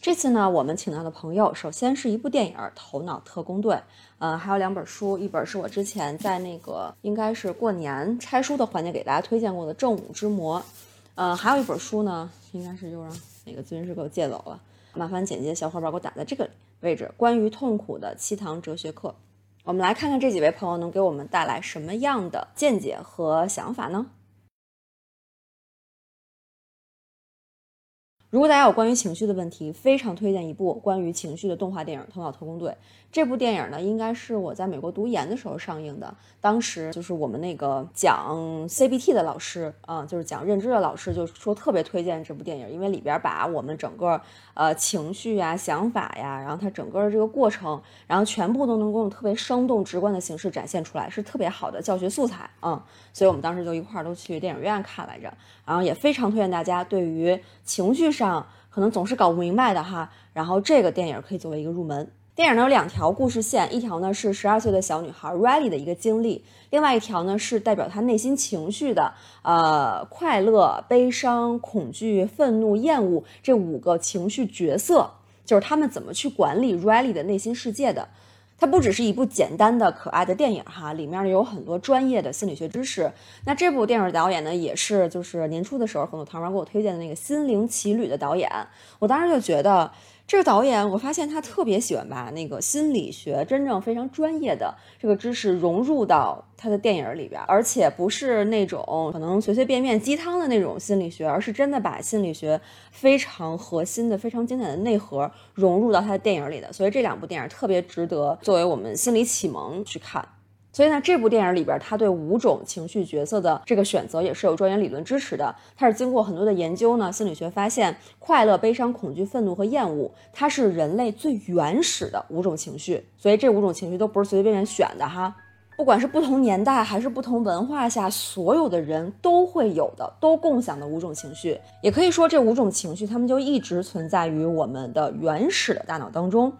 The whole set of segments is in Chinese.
这次呢，我们请到的朋友，首先是一部电影《头脑特工队》，呃，还有两本书，一本是我之前在那个应该是过年拆书的环节给大家推荐过的《正午之魔》，呃，还有一本书呢，应该是又让哪个咨询师给我借走了，麻烦简介小伙伴给我打在这个位置，关于痛苦的七堂哲学课，我们来看看这几位朋友能给我们带来什么样的见解和想法呢？如果大家有关于情绪的问题，非常推荐一部关于情绪的动画电影《头脑特工队》。这部电影呢，应该是我在美国读研的时候上映的。当时就是我们那个讲 CBT 的老师啊，就是讲认知的老师，就说特别推荐这部电影，因为里边把我们整个呃情绪呀、想法呀，然后它整个的这个过程，然后全部都能够用特别生动、直观的形式展现出来，是特别好的教学素材啊。所以我们当时就一块儿都去电影院看来着，然后也非常推荐大家对于情绪上可能总是搞不明白的哈，然后这个电影可以作为一个入门。电影呢有两条故事线，一条呢是十二岁的小女孩 Riley 的一个经历，另外一条呢是代表她内心情绪的，呃，快乐、悲伤、恐惧、愤怒、厌恶这五个情绪角色，就是他们怎么去管理 Riley 的内心世界的。它不只是一部简单的可爱的电影哈，里面有很多专业的心理学知识。那这部电影导演呢也是就是年初的时候很多糖丸给我推荐的那个《心灵奇旅》的导演，我当时就觉得。这个导演，我发现他特别喜欢把那个心理学真正非常专业的这个知识融入到他的电影里边，而且不是那种可能随随便便鸡汤的那种心理学，而是真的把心理学非常核心的、非常经典的内核融入到他的电影里的。所以这两部电影特别值得作为我们心理启蒙去看。所以呢，这部电影里边，他对五种情绪角色的这个选择也是有专业理论支持的。它是经过很多的研究呢，心理学发现，快乐、悲伤、恐惧、愤怒和厌恶，它是人类最原始的五种情绪。所以这五种情绪都不是随随便便选的哈，不管是不同年代还是不同文化下，所有的人都会有的，都共享的五种情绪。也可以说，这五种情绪，它们就一直存在于我们的原始的大脑当中。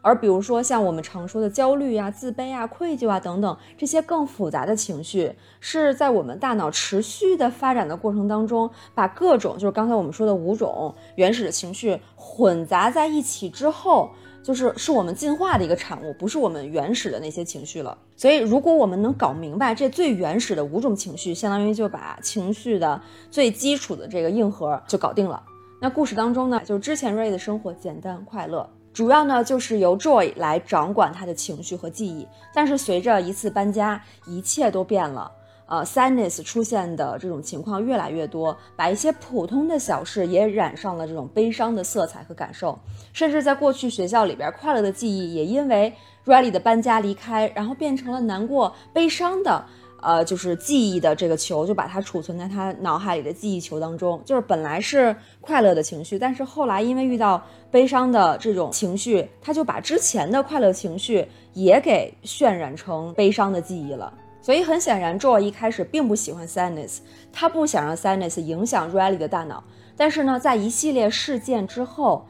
而比如说像我们常说的焦虑啊、自卑啊、愧疚啊等等这些更复杂的情绪，是在我们大脑持续的发展的过程当中，把各种就是刚才我们说的五种原始的情绪混杂在一起之后，就是是我们进化的一个产物，不是我们原始的那些情绪了。所以，如果我们能搞明白这最原始的五种情绪，相当于就把情绪的最基础的这个硬核就搞定了。那故事当中呢，就是之前瑞的生活简单快乐。主要呢就是由 Joy 来掌管他的情绪和记忆，但是随着一次搬家，一切都变了。呃，Sadness 出现的这种情况越来越多，把一些普通的小事也染上了这种悲伤的色彩和感受，甚至在过去学校里边快乐的记忆也因为 Riley 的搬家离开，然后变成了难过、悲伤的。呃，就是记忆的这个球，就把它储存在他脑海里的记忆球当中。就是本来是快乐的情绪，但是后来因为遇到悲伤的这种情绪，他就把之前的快乐情绪也给渲染成悲伤的记忆了。所以很显然，Joe 一开始并不喜欢 Sadness，他不想让 Sadness 影响 Riley 的大脑。但是呢，在一系列事件之后。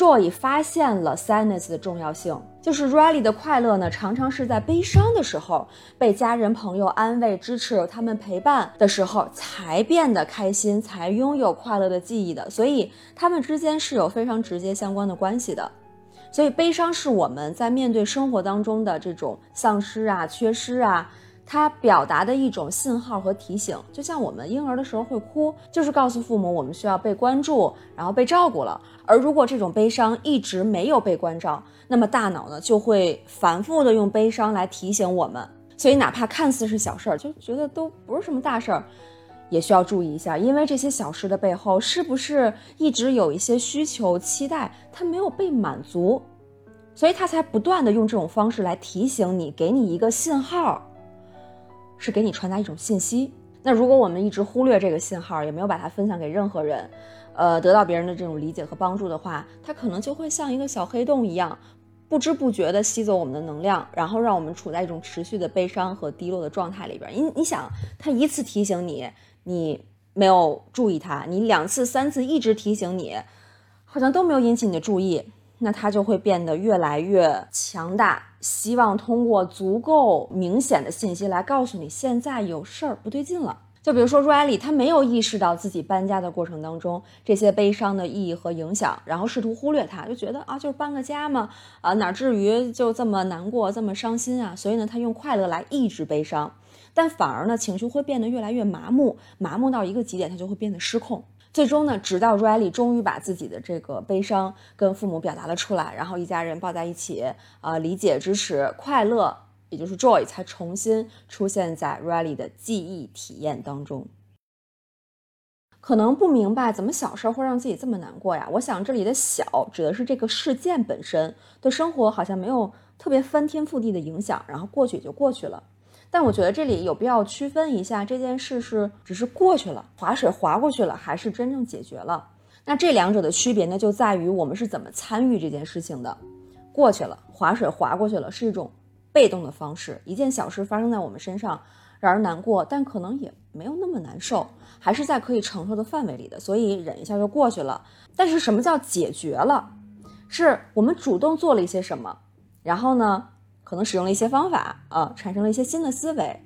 Joy 发现了 Sadness 的重要性，就是 Riley 的快乐呢，常常是在悲伤的时候，被家人朋友安慰、支持，他们陪伴的时候，才变得开心，才拥有快乐的记忆的。所以，他们之间是有非常直接相关的关系的。所以，悲伤是我们在面对生活当中的这种丧失啊、缺失啊。它表达的一种信号和提醒，就像我们婴儿的时候会哭，就是告诉父母我们需要被关注，然后被照顾了。而如果这种悲伤一直没有被关照，那么大脑呢就会反复的用悲伤来提醒我们。所以哪怕看似是小事儿，就觉得都不是什么大事儿，也需要注意一下，因为这些小事的背后是不是一直有一些需求期待它没有被满足，所以他才不断的用这种方式来提醒你，给你一个信号。是给你传达一种信息。那如果我们一直忽略这个信号，也没有把它分享给任何人，呃，得到别人的这种理解和帮助的话，它可能就会像一个小黑洞一样，不知不觉地吸走我们的能量，然后让我们处在一种持续的悲伤和低落的状态里边。你你想，它一次提醒你，你没有注意它；你两次、三次一直提醒你，好像都没有引起你的注意，那他就会变得越来越强大。希望通过足够明显的信息来告诉你现在有事儿不对劲了。就比如说 Riley，他没有意识到自己搬家的过程当中这些悲伤的意义和影响，然后试图忽略它，就觉得啊，就是搬个家嘛，啊，哪至于就这么难过、这么伤心啊？所以呢，他用快乐来抑制悲伤，但反而呢，情绪会变得越来越麻木，麻木到一个极点，他就会变得失控。最终呢，直到 Riley 终于把自己的这个悲伤跟父母表达了出来，然后一家人抱在一起，啊，理解、支持、快乐。也就是 joy 才重新出现在 Riley 的记忆体验当中。可能不明白怎么小事会让自己这么难过呀？我想这里的小指的是这个事件本身，对生活好像没有特别翻天覆地的影响，然后过去也就过去了。但我觉得这里有必要区分一下，这件事是只是过去了，划水划过去了，还是真正解决了？那这两者的区别呢，就在于我们是怎么参与这件事情的。过去了，划水划过去了，是一种。被动的方式，一件小事发生在我们身上，让人难过，但可能也没有那么难受，还是在可以承受的范围里的，所以忍一下就过去了。但是什么叫解决了？是我们主动做了一些什么，然后呢，可能使用了一些方法啊，产生了一些新的思维，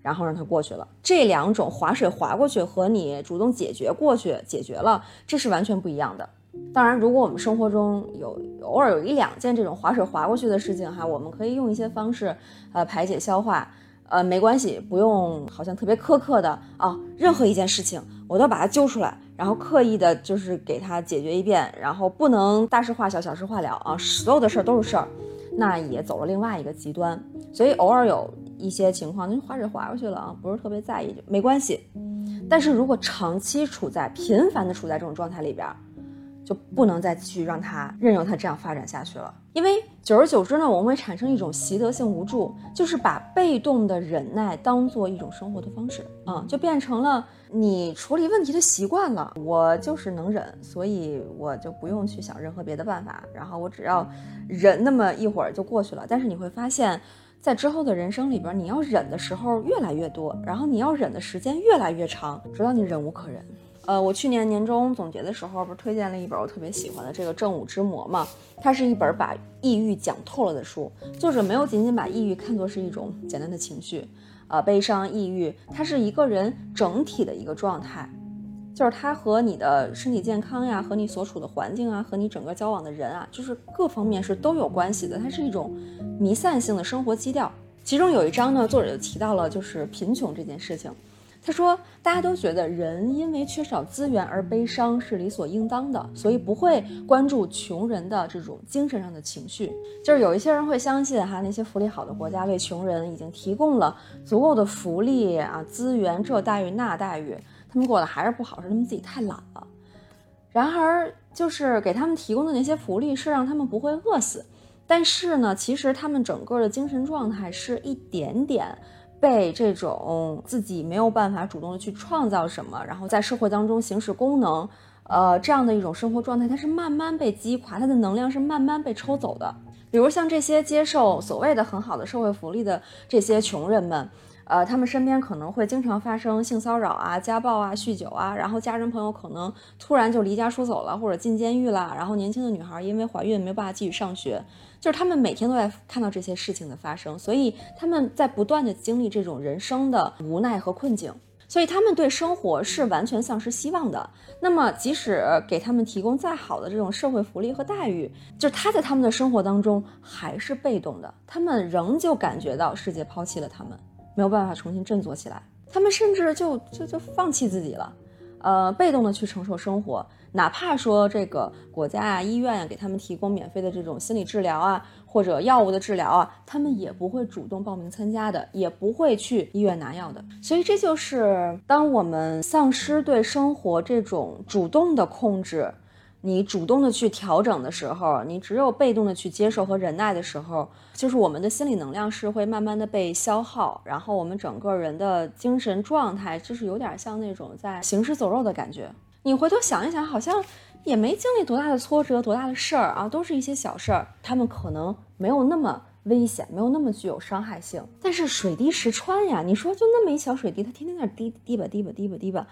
然后让它过去了。这两种划水划过去和你主动解决过去解决了，这是完全不一样的。当然，如果我们生活中有偶尔有一两件这种划水划过去的事情哈，我们可以用一些方式，呃，排解消化，呃，没关系，不用好像特别苛刻的啊，任何一件事情我都把它揪出来，然后刻意的就是给它解决一遍，然后不能大事化小，小事化了啊，所有的事儿都是事儿，那也走了另外一个极端。所以偶尔有一些情况，那划水划过去了啊，不是特别在意，就没关系。但是如果长期处在频繁的处在这种状态里边。就不能再继续让他任由他这样发展下去了，因为久而久之呢，我们会产生一种习得性无助，就是把被动的忍耐当做一种生活的方式嗯，就变成了你处理问题的习惯了。我就是能忍，所以我就不用去想任何别的办法，然后我只要忍那么一会儿就过去了。但是你会发现，在之后的人生里边，你要忍的时候越来越多，然后你要忍的时间越来越长，直到你忍无可忍。呃，我去年年终总结的时候，不是推荐了一本我特别喜欢的这个《正午之魔》嘛？它是一本把抑郁讲透了的书。作者没有仅仅把抑郁看作是一种简单的情绪，呃，悲伤、抑郁，它是一个人整体的一个状态，就是它和你的身体健康呀，和你所处的环境啊，和你整个交往的人啊，就是各方面是都有关系的。它是一种弥散性的生活基调。其中有一章呢，作者就提到了就是贫穷这件事情。他说：“大家都觉得人因为缺少资源而悲伤是理所应当的，所以不会关注穷人的这种精神上的情绪。就是有一些人会相信，哈，那些福利好的国家为穷人已经提供了足够的福利啊，资源这待遇那待遇，他们过得还是不好，是他们自己太懒了。然而，就是给他们提供的那些福利是让他们不会饿死，但是呢，其实他们整个的精神状态是一点点。”被这种自己没有办法主动的去创造什么，然后在社会当中行使功能，呃，这样的一种生活状态，它是慢慢被击垮，它的能量是慢慢被抽走的。比如像这些接受所谓的很好的社会福利的这些穷人们。呃，他们身边可能会经常发生性骚扰啊、家暴啊、酗酒啊，然后家人朋友可能突然就离家出走了，或者进监狱了，然后年轻的女孩因为怀孕没有办法继续上学，就是他们每天都在看到这些事情的发生，所以他们在不断的经历这种人生的无奈和困境，所以他们对生活是完全丧失希望的。那么，即使给他们提供再好的这种社会福利和待遇，就是他在他们的生活当中还是被动的，他们仍旧感觉到世界抛弃了他们。没有办法重新振作起来，他们甚至就就就放弃自己了，呃，被动的去承受生活，哪怕说这个国家啊、医院啊给他们提供免费的这种心理治疗啊，或者药物的治疗啊，他们也不会主动报名参加的，也不会去医院拿药的。所以这就是当我们丧失对生活这种主动的控制。你主动的去调整的时候，你只有被动的去接受和忍耐的时候，就是我们的心理能量是会慢慢的被消耗，然后我们整个人的精神状态就是有点像那种在行尸走肉的感觉。你回头想一想，好像也没经历多大的挫折，多大的事儿啊，都是一些小事儿，他们可能没有那么危险，没有那么具有伤害性。但是水滴石穿呀，你说就那么一小水滴，它天天在滴滴吧滴吧滴吧滴吧。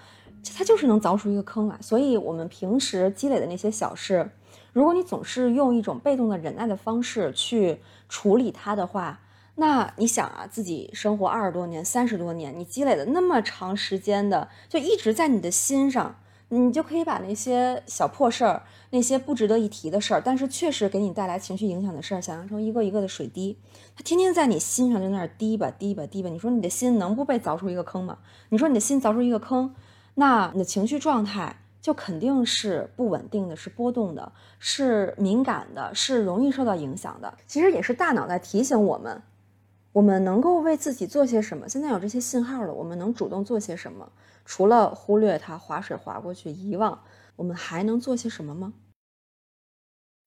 它就是能凿出一个坑来。所以，我们平时积累的那些小事，如果你总是用一种被动的忍耐的方式去处理它的话，那你想啊，自己生活二十多年、三十多年，你积累了那么长时间的，就一直在你的心上。你就可以把那些小破事儿，那些不值得一提的事儿，但是确实给你带来情绪影响的事儿，想象成一个一个的水滴，它天天在你心上就那儿滴吧滴吧滴吧。你说你的心能不被凿出一个坑吗？你说你的心凿出一个坑，那你的情绪状态就肯定是不稳定的，是波动的，是敏感的，是容易受到影响的。其实也是大脑在提醒我们，我们能够为自己做些什么。现在有这些信号了，我们能主动做些什么？除了忽略它、划水划过去、遗忘，我们还能做些什么吗？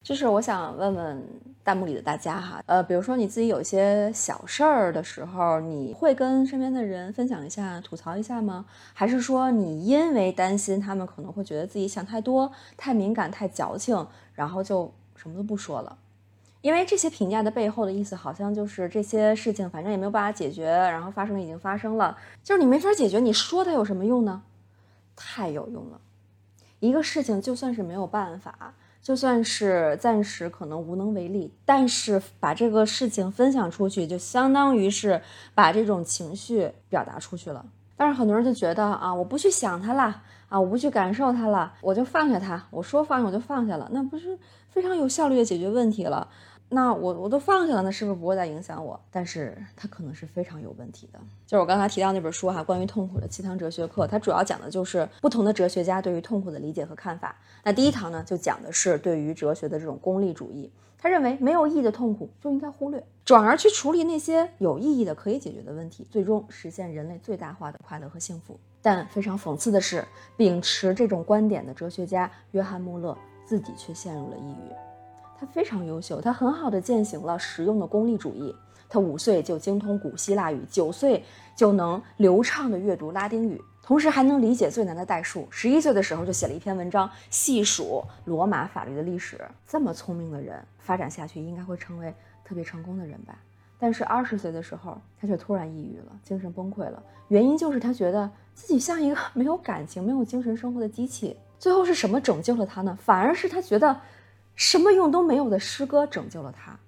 就是我想问问弹幕里的大家哈，呃，比如说你自己有一些小事儿的时候，你会跟身边的人分享一下、吐槽一下吗？还是说你因为担心他们可能会觉得自己想太多、太敏感、太矫情，然后就什么都不说了？因为这些评价的背后的意思，好像就是这些事情反正也没有办法解决，然后发生已经发生了，就是你没法解决，你说它有什么用呢？太有用了！一个事情就算是没有办法，就算是暂时可能无能为力，但是把这个事情分享出去，就相当于是把这种情绪表达出去了。但是很多人就觉得啊，我不去想它了，啊，我不去感受它了，我就放下它，我说放下我就放下了，那不是非常有效率的解决问题了？那我我都放下了，那是不是不会再影响我？但是它可能是非常有问题的。就是我刚才提到那本书哈，关于痛苦的七堂哲学课，它主要讲的就是不同的哲学家对于痛苦的理解和看法。那第一堂呢，就讲的是对于哲学的这种功利主义，他认为没有意义的痛苦就应该忽略，转而去处理那些有意义的可以解决的问题，最终实现人类最大化的快乐和幸福。但非常讽刺的是，秉持这种观点的哲学家约翰穆勒自己却陷入了抑郁。他非常优秀，他很好的践行了实用的功利主义。他五岁就精通古希腊语，九岁就能流畅的阅读拉丁语，同时还能理解最难的代数。十一岁的时候就写了一篇文章，细数罗马法律的历史。这么聪明的人，发展下去应该会成为特别成功的人吧？但是二十岁的时候，他却突然抑郁了，精神崩溃了。原因就是他觉得自己像一个 没有感情、没有精神生活的机器。最后是什么拯救了他呢？反而是他觉得。什么用都没有的诗歌拯救了他，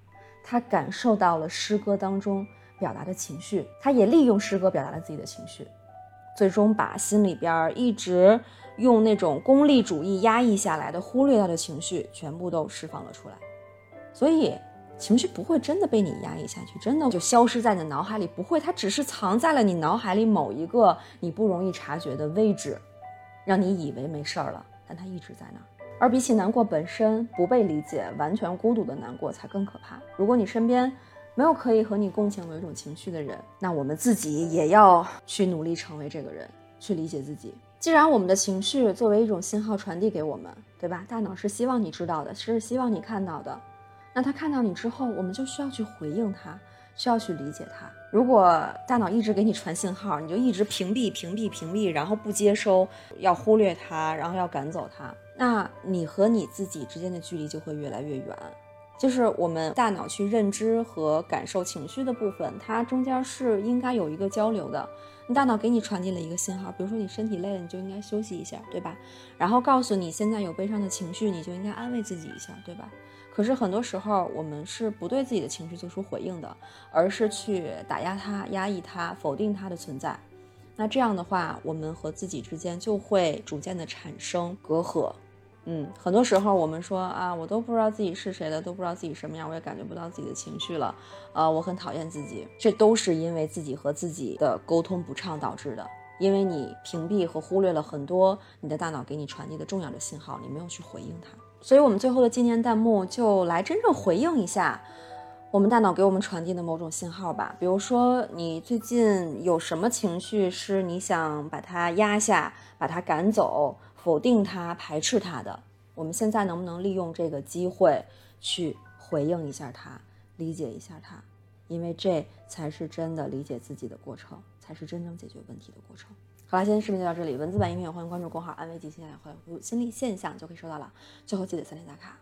他感受到了诗歌当中表达的情绪，他也利用诗歌表达了自己的情绪，最终把心里边一直用那种功利主义压抑下来的、忽略掉的情绪全部都释放了出来。所以，情绪不会真的被你压抑下去，真的就消失在你的脑海里，不会，它只是藏在了你脑海里某一个你不容易察觉的位置，让你以为没事儿了，但它一直在那儿。而比起难过本身不被理解、完全孤独的难过才更可怕。如果你身边没有可以和你共情某一种情绪的人，那我们自己也要去努力成为这个人，去理解自己。既然我们的情绪作为一种信号传递给我们，对吧？大脑是希望你知道的，是希望你看到的。那他看到你之后，我们就需要去回应他。需要去理解它。如果大脑一直给你传信号，你就一直屏蔽、屏蔽、屏蔽，然后不接收，要忽略它，然后要赶走它，那你和你自己之间的距离就会越来越远。就是我们大脑去认知和感受情绪的部分，它中间是应该有一个交流的。你大脑给你传递了一个信号，比如说你身体累了，你就应该休息一下，对吧？然后告诉你现在有悲伤的情绪，你就应该安慰自己一下，对吧？可是很多时候，我们是不对自己的情绪做出回应的，而是去打压它、压抑它、否定它的存在。那这样的话，我们和自己之间就会逐渐的产生隔阂。嗯，很多时候我们说啊，我都不知道自己是谁了，都不知道自己什么样，我也感觉不到自己的情绪了。呃，我很讨厌自己，这都是因为自己和自己的沟通不畅导致的。因为你屏蔽和忽略了很多你的大脑给你传递的重要的信号，你没有去回应它。所以，我们最后的纪念弹幕就来真正回应一下我们大脑给我们传递的某种信号吧。比如说，你最近有什么情绪是你想把它压下、把它赶走、否定它、排斥它的？我们现在能不能利用这个机会去回应一下它，理解一下它？因为这才是真的理解自己的过程，才是真正解决问题的过程。好啦，今天视频就到这里。文字版、音频欢迎关注公号“安慰剂”，现在回复“心理现象”就可以收到了。最后记得三连打卡。